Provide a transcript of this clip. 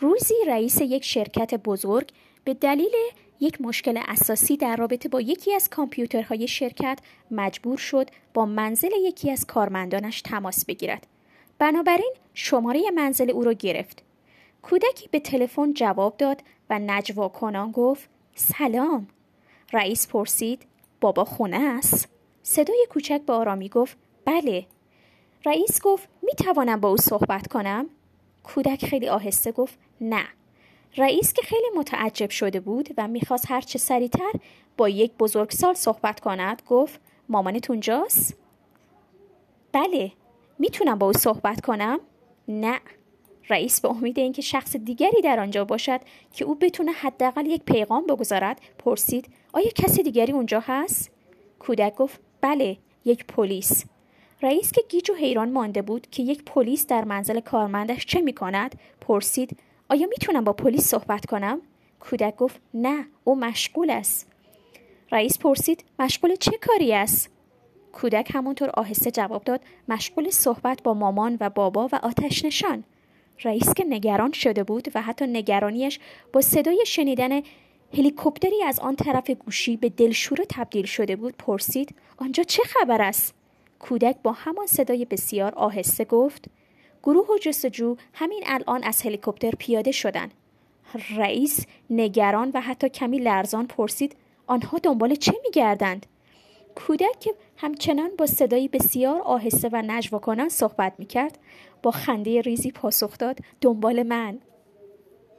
روزی رئیس یک شرکت بزرگ به دلیل یک مشکل اساسی در رابطه با یکی از کامپیوترهای شرکت مجبور شد با منزل یکی از کارمندانش تماس بگیرد. بنابراین شماره منزل او را گرفت. کودکی به تلفن جواب داد و نجوا کنان گفت سلام. رئیس پرسید بابا خونه است؟ صدای کوچک به آرامی گفت بله. رئیس گفت می توانم با او صحبت کنم؟ کودک خیلی آهسته گفت نه. رئیس که خیلی متعجب شده بود و می‌خواست هرچه سریعتر با یک بزرگسال صحبت کند گفت مامانت اونجاست؟ بله می‌تونم با او صحبت کنم؟ نه رئیس به امید اینکه شخص دیگری در آنجا باشد که او بتونه حداقل یک پیغام بگذارد پرسید آیا کسی دیگری اونجا هست کودک گفت بله یک پلیس رئیس که گیج و حیران مانده بود که یک پلیس در منزل کارمندش چه می کند پرسید آیا می‌تونم با پلیس صحبت کنم؟ کودک گفت نه او مشغول است. رئیس پرسید مشغول چه کاری است؟ کودک همونطور آهسته جواب داد مشغول صحبت با مامان و بابا و آتش نشان رئیس که نگران شده بود و حتی نگرانیش با صدای شنیدن هلیکوپتری از آن طرف گوشی به دلشوره تبدیل شده بود پرسید آنجا چه خبر است؟ کودک با همان صدای بسیار آهسته گفت گروه و جستجو همین الان از هلیکوپتر پیاده شدند رئیس نگران و حتی کمی لرزان پرسید آنها دنبال چه میگردند؟ کودک که همچنان با صدایی بسیار آهسته و نجوا کنان صحبت می‌کرد با خنده ریزی پاسخ داد دنبال من.